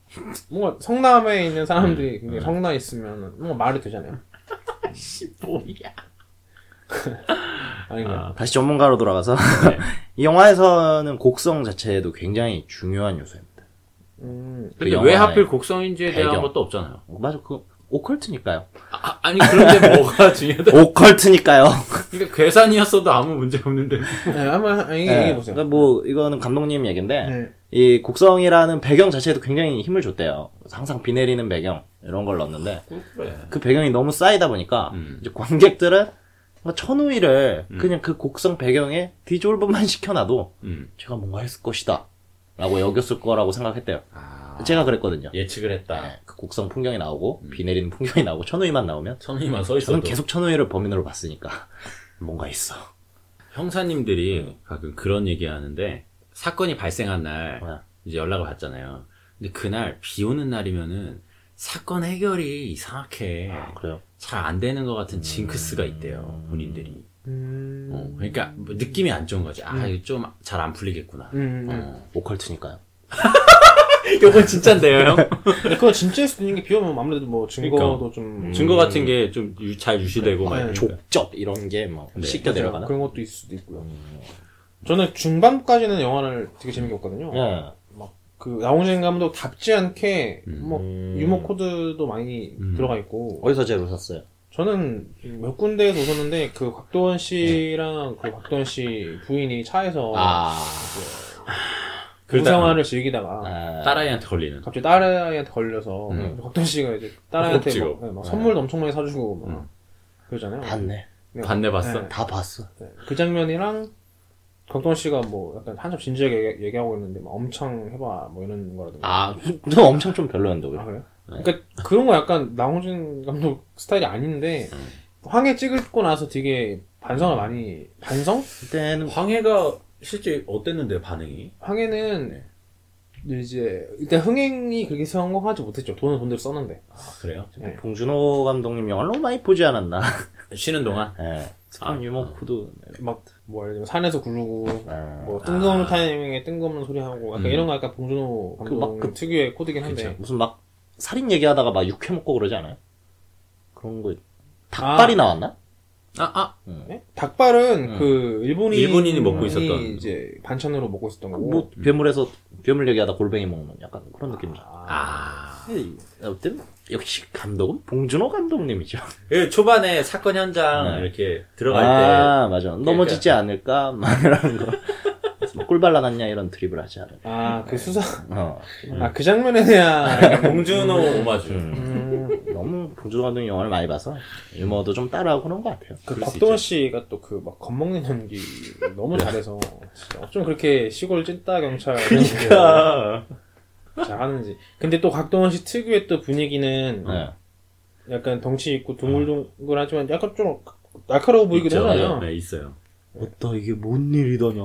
뭔가 성남에 있는 음. 사람들이 굉장히 성나 있으면 뭔가 말이 되잖아요. 씨, 뭐야. 아닌가요? 다시 전문가로 돌아가서 네. 이 영화에서는 곡성 자체도 굉장히 중요한 요소입니다. 음, 그 근데 왜 영화의 하필 곡성인지에 대한 배경. 것도 없잖아요. 어, 맞아, 그 오컬트니까요. 아, 아니 그런데 뭐가 중요하다. 오컬트니까요. 그러니까 괴산이었어도 아무 문제 없는데. 네, 한번 얘기- 네. 얘기해 보세요. 그러니까 뭐 이거는 감독님 얘긴데 네. 이 곡성이라는 배경 자체도 굉장히 힘을 줬대요. 항상 비 내리는 배경 이런 걸 넣었는데 그래. 그 배경이 너무 쌓이다 보니까 음. 이제 관객들은 뭔가 천우희를 그냥 그 곡성 배경에 디졸브만 시켜놔도 음. 제가 뭔가 했을 것이다 라고 여겼을 거라고 생각했대요. 아, 제가 그랬거든요. 예측을 했다. 네, 그 곡성 풍경이 나오고 비 내리는 풍경이 나오고 천우희만 나오면 천우희만 서 있어도 저는 계속 천우희를 범인으로 봤으니까 뭔가 있어. 형사님들이 가끔 그런 얘기 하는데 사건이 발생한 날 네. 이제 연락을 받잖아요. 근데 그날 비 오는 날이면은 사건 해결이 이상하게 아? 잘 안 되는 것 같은 징크스가 있대요. 본인들이. 음, 어, 그러니까 뭐 느낌이 안 좋은 거지. 아, 이거 좀 잘 안 풀리겠구나. 음, 음. 어. 오컬트니까요. 이건 진짜인데요, 형? 그거 진짜일 수도 있는 게 비오면 아무래도 뭐 증거도 그러니까. 좀 증거 같은 게 좀 잘 유지되고 막 네. 이러니까. 족접 이런 게뭐 네. 씻겨. 내려가나? 그런 것도 있을 수도 있고요. 저는 중반까지는 영화를 되게 재밌게 봤거든요. 예. 그 나홍진 감독 답지 않게 음. 뭐 유머 코드도 많이 음. 들어가 있고 어디서 제일 웃었어요? 저는 몇 군데에서 웃었는데 그 곽도원 씨랑 그 곽도원 씨 부인이 차에서 아, 그 그러다- 생활을 즐기다가 아, 딸아이한테 걸리는. 갑자기 딸아이한테 걸려서 음. 곽도원 씨가 이제 딸아이한테 억지로. 막, 네, 막 선물도 엄청 많이 사주고 막 음. 그러잖아요. 봤네. 네. 봤네, 봤어? 네. 다 봤어. 네. 그 장면이랑 곽도원 씨가 뭐 약간 한참 진지하게 얘기- 얘기 하고 있는데 막 엄청 해봐 뭐 이런 거라든가. 아, 저 엄청 좀 별로였는데, 아, 오히려. 그래요? 그러니까 그런 거 약간 나홍진 감독 스타일이 아닌데 황해 찍고 나서 되게 반성을 많이 반성? 그때는 황해가 실제 어땠는데 반응이? 황해는 이제 일단 흥행이 그렇게 성공하지 못했죠. 돈은 돈대로 썼는데. 아 그래요? 네. 봉준호 감독님 영화를 너무 많이 보지 않았나. 쉬는 동안 예. 특히 유머 코드. 막 뭐 예를 들면 산에서 구르고 아, 뭐 뜬금없는 타이밍에 뜬금없는 소리 하고 약간 음. 이런 거 약간 봉준호 그 감독 막 그- 특유의 코드긴 한데. 그쵸. 무슨 막 살인 얘기하다가 막 육회 먹고 그러지 않아요? 그런 거 닭발이 아. 나왔나? 아 아. 네? 닭발은 음. 그 일본인 일본인이 먹고 있었던. 이제 반찬으로 먹고 있었던 거고. 뭐 괴물에서 괴물 얘기하다 골뱅이 먹는 약간 그런 느낌이죠. 아. 어쨌든 역시 감독은 봉준호 감독님이죠. 그 초반에 사건 현장 네. 이렇게 들어갈 아 맞아. 넘어지지 않을까 말하는 거. 뭐꿀 발라놨냐 이런 드립을 하지 않을까. 아, 그 수사. 어. 아, 그 장면에 대한. 때 봉준호 오마주. 음, 너무 봉준호 감독 영화를 많이 봐서 유머도 좀 따라하고 그런 것 같아요. 그 박도원 씨가 또 그 막 겁먹는 연기 너무 잘해서 진짜 어쩜 그렇게 시골 찐따 경찰 그러니까. 잘하는지. 근데 또 박도원 씨 특유의 또 분위기는 네. 약간 덩치 있고 둥글둥글하지만 약간 좀 날카로워 보이기도 있죠. 하잖아요. 네 있어요. 어따 이게 뭔 일이더냐.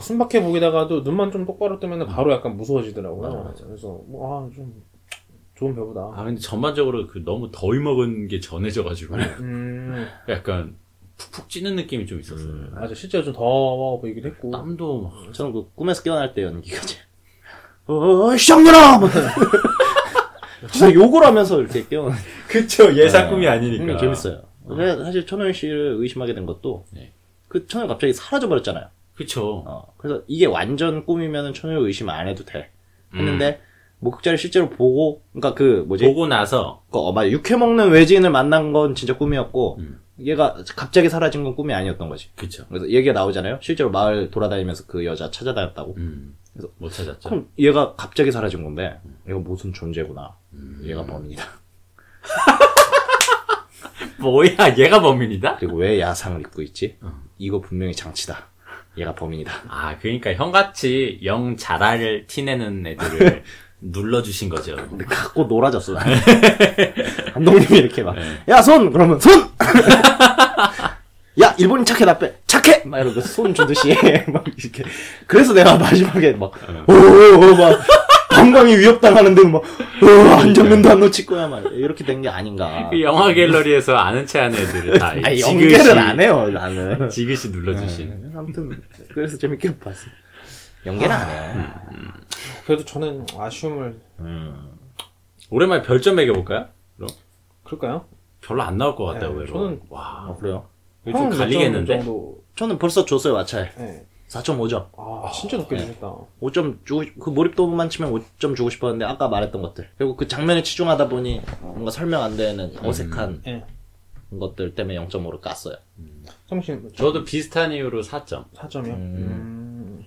순박해 보이다가도 눈만 좀 똑바로 뜨면 바로 약간 무서워지더라고요. 맞아, 맞아. 그래서 뭐, 아, 좀 좋은 배우다. 아 근데 전반적으로 그 너무 더위 먹은 게 전해져가지고 음, 약간 푹푹 찌는 느낌이 좀 있었어요. 맞아. 실제로 좀 더워 보이기도 했고. 땀도 막. 저는 그 꿈에서 깨어날 때 연기가지. 어, 쌍누나! 진짜 욕을 하면서 이렇게 깨어나. 그쵸 예상 꿈이 아니니까. 음, 재밌어요. 근데 사실 천호연 씨를 의심하게 된 것도 네. 그 천호연 갑자기 사라져 버렸잖아요. 그쵸. 어, 그래서 이게 완전 꿈이면 천호연 의심 안 해도 돼. 음. 했는데 목격자를 실제로 보고, 그러니까 그 뭐지? 보고 나서 그, 어, 맞아. 육회 먹는 외지인을 만난 건 진짜 꿈이었고, 음. 얘가 갑자기 사라진 건 꿈이 아니었던 거지. 그쵸. 그래서 얘기가 나오잖아요. 실제로 마을 돌아다니면서 그 여자 찾아다녔다고. 음. 그래서 못 찾았죠. 그럼 얘가 갑자기 사라진 건데, 얘가 무슨 존재구나. 음. 얘가 범인이다. 뭐야 얘가 범인이다? 그리고 왜 야상을 입고 있지? 어. 이거 분명히 장치다. 얘가 범인이다. 아 그러니까 형같이 영 잘할 티내는 애들을 눌러주신 거죠. 근데 갖고 놀아줬어. 감독님이 이렇게 막, 야, 손! 그러면, 손! 야, 일본인 착해, 나빼! 착해! 막 이러고 손 주듯이, 막 이렇게. 그래서 내가 마지막에 막, 오오오, 막, 방광이 위협당하는데 막, 어, 안 잡는다, 안 놓칠 거야, 막. 이렇게 된 게 아닌가. 그 영화 갤러리에서 아는 체한 애들을 다 아니, 지그시- 연계를 안 해요, 나는. 지그시 눌러주신. 네, 아무튼, 그래서 재밌게 봤어. 연계는 안 해요. 그래도 저는 아쉬움을, 음. 오랜만에 별점 매겨볼까요? 그럼? 그럴까요? 별로 안 나올 것 같아요. 네, 외로. 저는- 와. 어, 그래요? 좀 갈리겠는데? 정도? 저는 벌써 줬어요 마차에 네. 4.5점. 아 진짜 높게 네. 주셨다. 5점 주고 싶- 그 몰입도만 치면 5점 주고 싶었는데 아까 말했던 것들 그리고 그 장면에 치중하다 보니 뭔가 설명 안 되는 어색한 예. 것들 때문에 0.5를 깠어요. 성신 저도 비슷한 이유로 4점. 4점이요? 음. 음.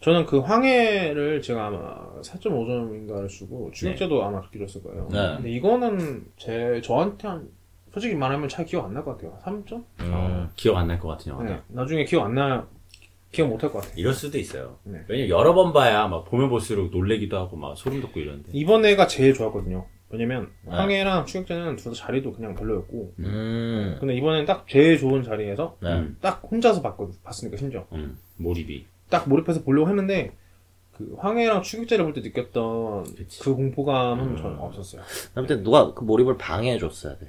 저는 그 황해를 제가 아마 4.5점인가를 주고 추격자도 아마 그렇게 줬을 거예요. 네. 근데 이거는 제 저한테 한 솔직히 말하면 잘 기억 안 날 것 같아요. 3점? 음. 기억 안 날 것 같은 영화다. 네. 나중에 기억 안 나, 기억 못 할 것 같아요. 이럴 수도 있어요. 네. 왜냐면 여러 번 봐야 막 보면 볼수록 놀래기도 하고 막 소름 돋고 이러는데. 이번 애가 제일 좋았거든요. 왜냐면 네. 황해랑 추격자는 둘 다 자리도 그냥 별로였고 음. 근데 이번엔 딱 제일 좋은 자리에서 네. 음, 딱 혼자서 봤거든, 봤으니까 심지어 음, 몰입이. 딱 몰입해서 보려고 했는데 그 황해랑 추격자를 볼 때 느꼈던 그치. 그 공포감은 저는 없었어요. 아무튼 누가 그 몰입을 방해해 줬어야 돼.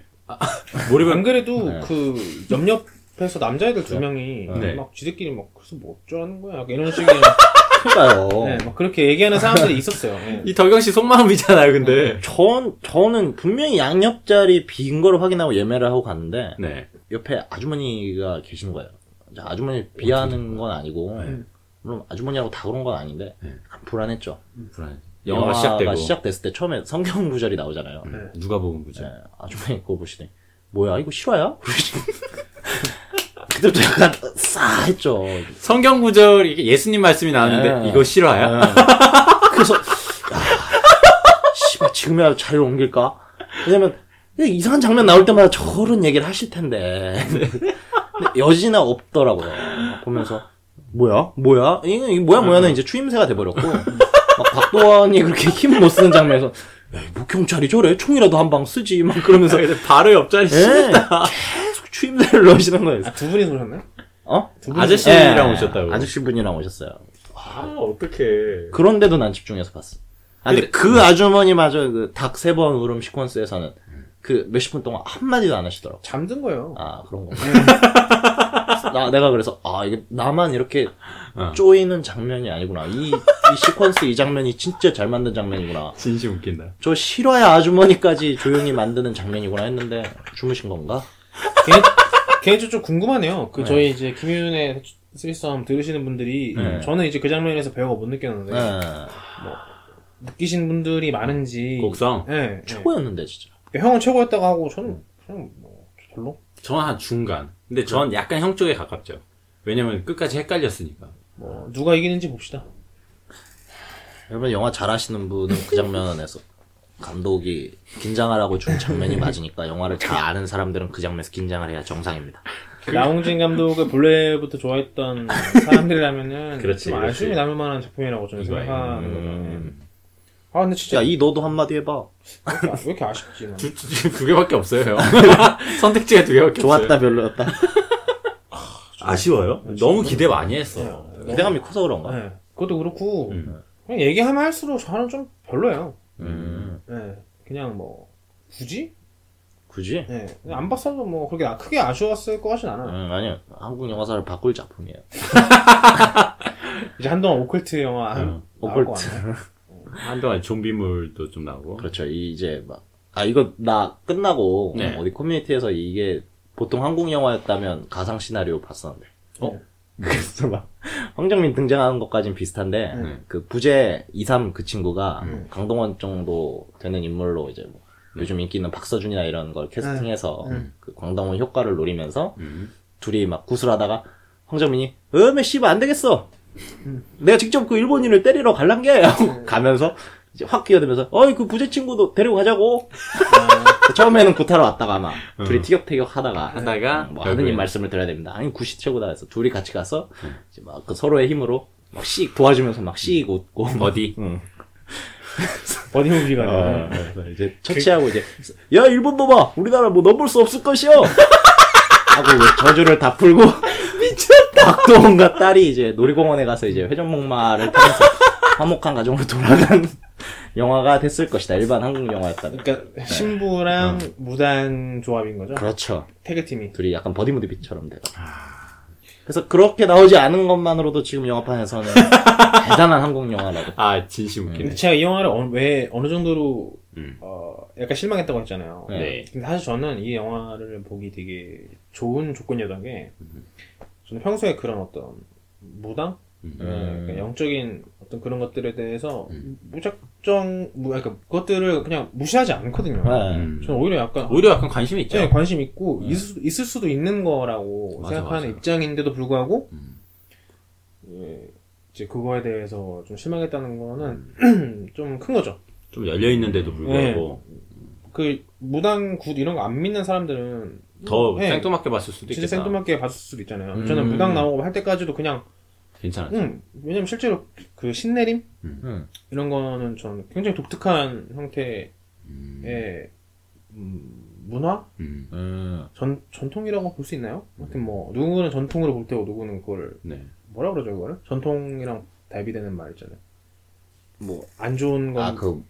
몰입을 안 그래도 네. 그 옆옆에서 남자애들 두 명이 네. 막 지들끼리 막 그래서 뭐 어쩌라는 거야 약간 이런 식의 그러니까요. 네, 막 그렇게 얘기하는 사람들이 있었어요. 네. 이 덕영 씨 속마음이잖아요, 근데. 전 저는 분명히 양옆자리 빈 거를 확인하고 예매를 하고 갔는데 네. 옆에 아주머니가 계시는 거예요. 아주머니 비하는 건 아니고 네. 물론 아주머니하고 다 그런 건 아닌데 네. 약간 불안했죠. 영화가 시작되고. 시작됐을 때 처음에 성경 구절이 나오잖아요. 음, 누가 보면 그죠? 네, 아주머니 그거 보시더니 뭐야 이거 실화야? 그때부터 약간 싸했죠. 성경 구절 이게 예수님 말씀이 나왔는데 네. 이거 실화야? 그래서 아, 씨발 지금이라도 자리를 옮길까? 왜냐면 이상한 장면 나올 때마다 저런 얘기를 하실 텐데 근데 여지나 없더라고요. 보면서 뭐야 뭐야 이거 뭐야 뭐야는 이제 추임새가 돼버렸고 막 박도원이 그렇게 힘 못 쓰는 장면에서 야, 뭐 경찰이 저래 총이라도 한 방 쓰지 막 그러면서 예, 바로 옆자리 계속 추임새를 넣으시는 거예요. 아, 두 분이 오셨나요? 어? 두 분이 아저씨랑 예, 오셨다고. 아저씨 분이랑 오셨어요. 아, 어떡해. 그런데도 난 집중해서 봤어. 아, 근데 그 아주머니마저 그 닭 세 번 울음 시퀀스에서는 그 몇십 분 동안 한마디도 안 하시더라고. 잠든 거예요. 아, 그런 거. 나, 내가 그래서, 아, 이게 나만 이렇게 어. 쪼이는 장면이 아니구나. 이, 이 시퀀스 이 장면이 진짜 잘 만든 장면이구나. 진심 웃긴다. 저 실화의 아주머니까지 조용히 만드는 장면이구나 했는데, 주무신 건가? 개인, 개인적으로 좀 궁금하네요. 그 네. 저희 이제 김윤의 쓰리썸 들으시는 분들이 네. 저는 이제 그 장면에서 배우가 못 느꼈는데 네. 느끼신 분들이 많은지 곡성? 네, 네. 최고였는데, 진짜. 형은 최고였다고 하고 저는 그냥 뭐 별로 저는 한 중간. 근데 전 약간 형 쪽에 가깝죠. 왜냐면 끝까지 헷갈렸으니까. 뭐 누가 이기는지 봅시다. 여러분, 영화 잘하시는 분은 그 장면에서 감독이 긴장하라고 준 장면이 맞으니까 영화를 잘 아는 사람들은 그 장면에서 긴장을 해야 정상입니다. 나홍진 감독을 본래부터 좋아했던 그렇지, 사람들이라면은 좀 그렇지. 아쉬움이 남을 만한 작품이라고 저는 이거야. 생각하는 음. 거예요. 아 근데 진짜 야, 이 너도 한마디 해봐. 왜, 이렇게, 왜 이렇게 아쉽지? 난. 두, 두, 두 개밖에 없어요, 형. 선택지가 두 개밖에 좋았다, 없어요. 별로였다. 아쉬워요? 너무 기대 많이 했어. 네. 기대감이 커서 그런가? 네. 그것도 그렇고 음. 그냥 얘기하면 할수록 저는 좀 별로예요. 음. 네. 그냥 뭐 굳이? 굳이? 네. 그냥 안 봤어도 뭐 그렇게 아- 크게 아쉬웠을 것 같진 않아요. 음, 아니요. 한국 영화사를 바꿀 작품이에요. 이제 한동안 오컬트 영화 한, 음, 나올 것 오컬트. 같네. 한동안 좀비물도 좀 나오고. 그렇죠. 이 이제 막, 아, 이거 나 끝나고 네. 어디 커뮤니티에서 이게 보통 한국 영화였다면 가상 시나리오 봤었는데. 어? 그래서 막, 황정민 등장하는 것까진 비슷한데, 네. 그 부재 2, 3 그 친구가 음. 강동원 정도 되는 인물로 이제 뭐, 요즘 인기 있는 박서준이나 이런 걸 캐스팅해서 음. 그 광동원 효과를 노리면서 음. 둘이 막 구슬하다가 황정민이 어메 씨발 안 되겠어. 내가 직접 그 일본인을 때리러 갈란 게 하고 가면서 이제 확 끼어들면서 어이 그 부재 친구도 데리고 가자고. 처음에는 구타러 왔다가 막 둘이 티격태격 하다가 하다가? 뭐 하느님 말씀을 드려야 됩니다. 아니 굿이 최고다 해서 둘이 같이 가서 이제 막 그 서로의 힘으로 막씩 도와주면서 막씩 웃고. 어디? 응. 버디무비가 어, 네. 그래서 이제 처치하고 이제 야 일본 놈아! 우리나라 뭐 넘볼 수 없을 것이요 하고 저주를 다 풀고 미쳤다 박도원과 딸이 이제 놀이공원에 가서 이제 회전목마를 타면서 화목한 가정으로 돌아간 영화가 됐을 것이다 일반 한국 영화였다면 그러니까 신부랑 무단 조합인 거죠. 그렇죠 태그팀이. 둘이 약간 버디무드비처럼 돼가 그래서 그렇게 나오지 않은 것만으로도 지금 영화판에서는 대단한 한국 영화라고 아, 진심 웃기네. 근데 제가 이 영화를 어느, 왜 어느 정도로 음. 어, 약간 실망했다고 했잖아요. 네. 네. 근데 사실 저는 이 영화를 보기 되게 좋은 조건이었던 게 저는 평소에 그런 어떤 무당 음. 네, 영적인 어떤 그런 것들에 대해서 무작정 무 그러니까 그것들을 그냥 무시하지 않거든요. 네. 음. 저는 오히려 약간 오히려 약간 관심이 있죠. 네, 관심 있고 있을, 수- 있을 수도 있는 거라고 맞아, 생각하는 맞아. 입장인데도 불구하고 음. 예, 이제 그거에 대해서 좀 실망했다는 거는 음. 좀큰 거죠. 좀 열려 있는데도 불구하고 그 무당 굿 이런 거 안 믿는 사람들은 더 네, 생뚱맞게 봤을 수도 진짜 있겠다. 생뚱맞게 봤을 수도 있잖아요. 음. 저는 무당 나오고 할 때까지도 그냥 괜찮았죠. 음, 왜냐면 실제로 그 신내림 음. 이런 거는 전 굉장히 독특한 형태의 음. 음, 문화 음. 음. 전 전통이라고 볼 수 있나요? 하여튼 뭐 누구는 전통으로 볼 테고 누구는 그거를 네. 뭐라 그러죠 그거를? 전통이랑 대비되는 말 있잖아요. 뭐, 안 좋은 건 아, 그,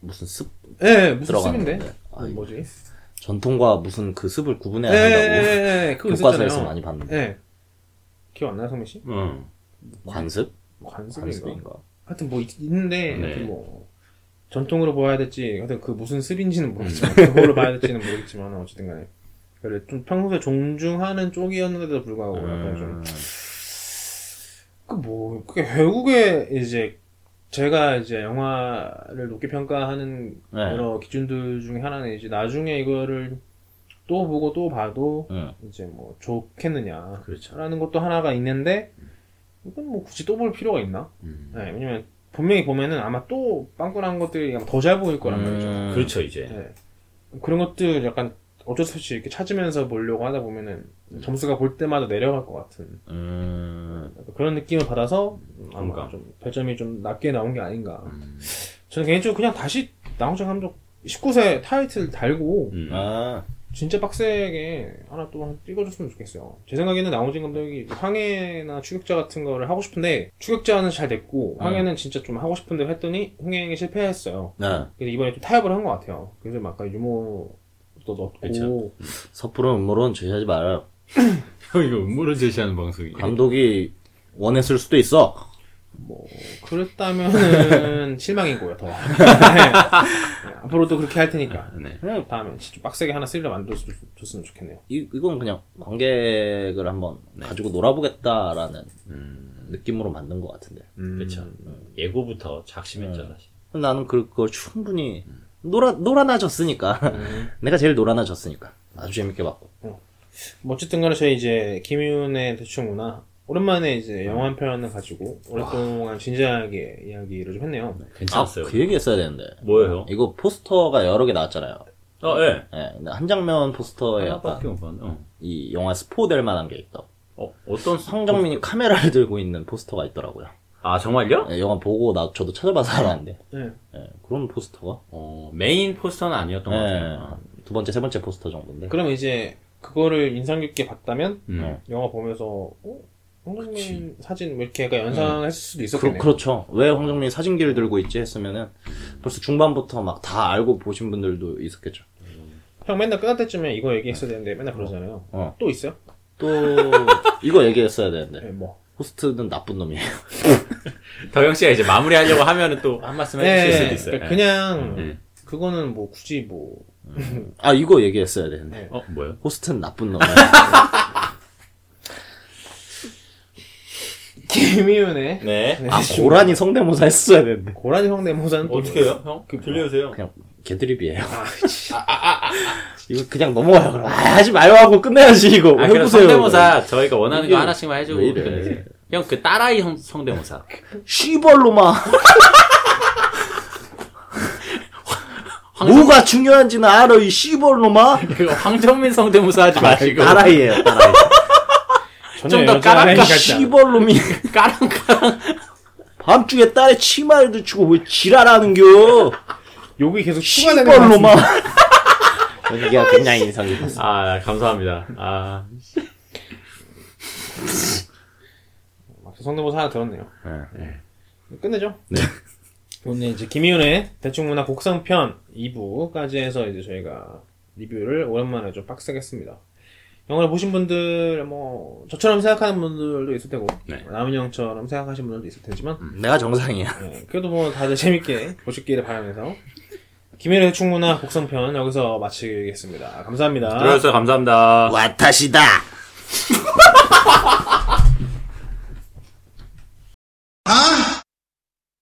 무슨 습 예, 예, 무슨 들어가는 습인데? 아, 뭐지? 전통과 무슨 그 습을 예, 구분해야 예, 한다고 예, 예, 그거 교과서에서. 많이 봤는데. 예. 기억 안 나요, 성민 씨? 음. 관습? 관습인가? 하여튼 뭐 있, 있는데 네. 뭐 전통으로 봐야 될지 하여튼 그 무슨 습인지는 모르겠지만 그걸로 봐야 될지는 모르겠지만 어쨌든 간에 그래 좀 평소에 존중하는 쪽이었는데도 불구하고 약간 좀 음. 그뭐 그게 외국에 이제 제가 이제 영화를 높게 평가하는 네. 여러 기준들 중에 하나는 이제 나중에 이거를 또 보고 또 봐도 음. 이제 뭐 좋겠느냐라는 그렇죠. 것도 하나가 있는데 이건 뭐 굳이 또 볼 필요가 있나? 음. 네, 왜냐면 분명히 보면은 아마 또 빵꾸난 것들이 더 잘 보일 거란 말이죠. 음. 그렇죠 이제. 네. 그런 것들 약간 어쩔 수 없이 이렇게 찾으면서 보려고 하다 보면은 점수가 볼 때마다 내려갈 것 같은 음. 그런 느낌을 받아서 아마 공감. 좀 별점이 좀 낮게 나온 게 아닌가. 음. 저는 개인적으로 그냥 다시 나홍장 감독 19세 타이틀 달고 음. 아, 진짜 빡세게 하나 또한 찍어줬으면 좋겠어요. 제 생각에는 나홍진 감독이 황해나 추격자 같은 거를 하고 싶은데 추격자는 잘 됐고 황해는 진짜 좀 하고 싶은데 했더니 흥행에 실패했어요. 네. 그래서 이번에 좀 타협을 한 것 같아요. 그래서 막 아까 유머 도 넣고 그쵸. 섣부른 음모론 제시하지 말아요. 형 이거 음모를 제시하는 방송이. 감독이 원했을 수도 있어. 뭐 그랬다면은 실망이고요 더. 네. 앞으로도 그렇게 할 테니까. 네. 그냥 다음에 진짜 좀 빡세게 하나 스릴러 만들어줬으면 좋겠네요. 이, 이건 그냥 관객을 한번 가지고 놀아보겠다라는 느낌으로 만든 것 같은데. 음, 그렇죠. 예고부터 작심했죠 사실. 나는 그- 그걸 충분히 놀아, 놀아나졌으니까. 내가 제일 놀아나졌으니까. 아주 재밌게 봤고. 뭐 어쨌든 간에 저희 이제 김윤의 대충 문화 오랜만에 이제 영화 한 편을 가지고 오랫동안 진지하게 이야기를 좀 했네요. 아, 괜찮았어요. 그 얘기 했어야 되는데. 뭐예요? 이거 포스터가 여러 개 나왔잖아요. 어, 예. 예, 근데 한 장면 포스터에 하나밖에 약간. 어. 이 영화 스포 될 만한 게 있다. 어, 어떤 황정민이 카메라를 들고 있는 포스터가 있더라고요. 아 정말요? 예, 영화 보고 나 저도 찾아봐서 알았는데 네. 예, 그런 포스터가 어, 메인 포스터는 아니었던 것 같아요. 예, 두 번째 세 번째 포스터 정도인데 그러면 이제 그거를 인상 깊게 봤다면 음. 네. 영화 보면서 어? 황정민 사진 뭐 이렇게 약간 연상했을 수도 있었겠네요. 그, 그렇죠 왜 황정민이 사진기를 들고 있지 했으면은 벌써 중반부터 막 다 알고 보신 분들도 있었겠죠 형 맨날 끝날 때쯤에 이거 얘기했어야 되는데 맨날 그러잖아요. 어. 또 있어요? 또 이거 얘기했어야 되는데 네, 뭐. 호스트는 나쁜 놈이에요 덕영 씨가 이제 마무리하려고 하면은 또 한 말씀 해주실 수도 있어요. 그러니까 그냥 네. 그거는 뭐 굳이 뭐 아 이거 얘기했어야 되는데 네. 어, 뭐요? 호스트는 나쁜 놈이에 요 김희윤의 네. 아 고라니 성대모사 했어야 되는데 고라니 성대모사는 또 어떻게 해요, 형? 들려주세요. 그냥 개드립이에요. 이거 그냥 넘어가요 그럼. 아, 하지 마요 하고 끝내야지 이거. 아, 그럼 해보세요 성대모사 저희가 원하는 거 하나씩만 해주고 왜 이래? 형, 그 딸아이 형 성대모사. 씨벌로마. 황정, 뭐가 중요한지는 알아 이 씨벌로마? 그거 황정민 성대모사 하지 마시고. 딸아이 전혀 좀 더 까락까 같지 않아. 씨벌놈이 까랑까랑. 밤중에 딸에 치마를 들치고 왜 지랄하는겨 욕이 계속 같은데. 여기가 굉장히 인상이 깊었어 아, 감사합니다. 아, 막 성대모사 하나 들었네요. 네. 끝내죠? 네. 오늘 이제 김희윤의 대충문화 곡성편 2부까지 해서 이제 저희가 리뷰를 오랜만에 좀 빡세게 했습니다. 영화를 보신 분들 뭐 저처럼 생각하는 분들도 있을 테고 네. 뭐, 남은 형처럼 생각하시는 분들도 있을 테지만 음, 내가 정상이야. 네, 그래도 뭐 다들 재밌게 보시기를 바라면서 김혜래 충무나 곡성편 여기서 마치겠습니다. 감사합니다. 들어주셔서 감사합니다. 와타시다. 아?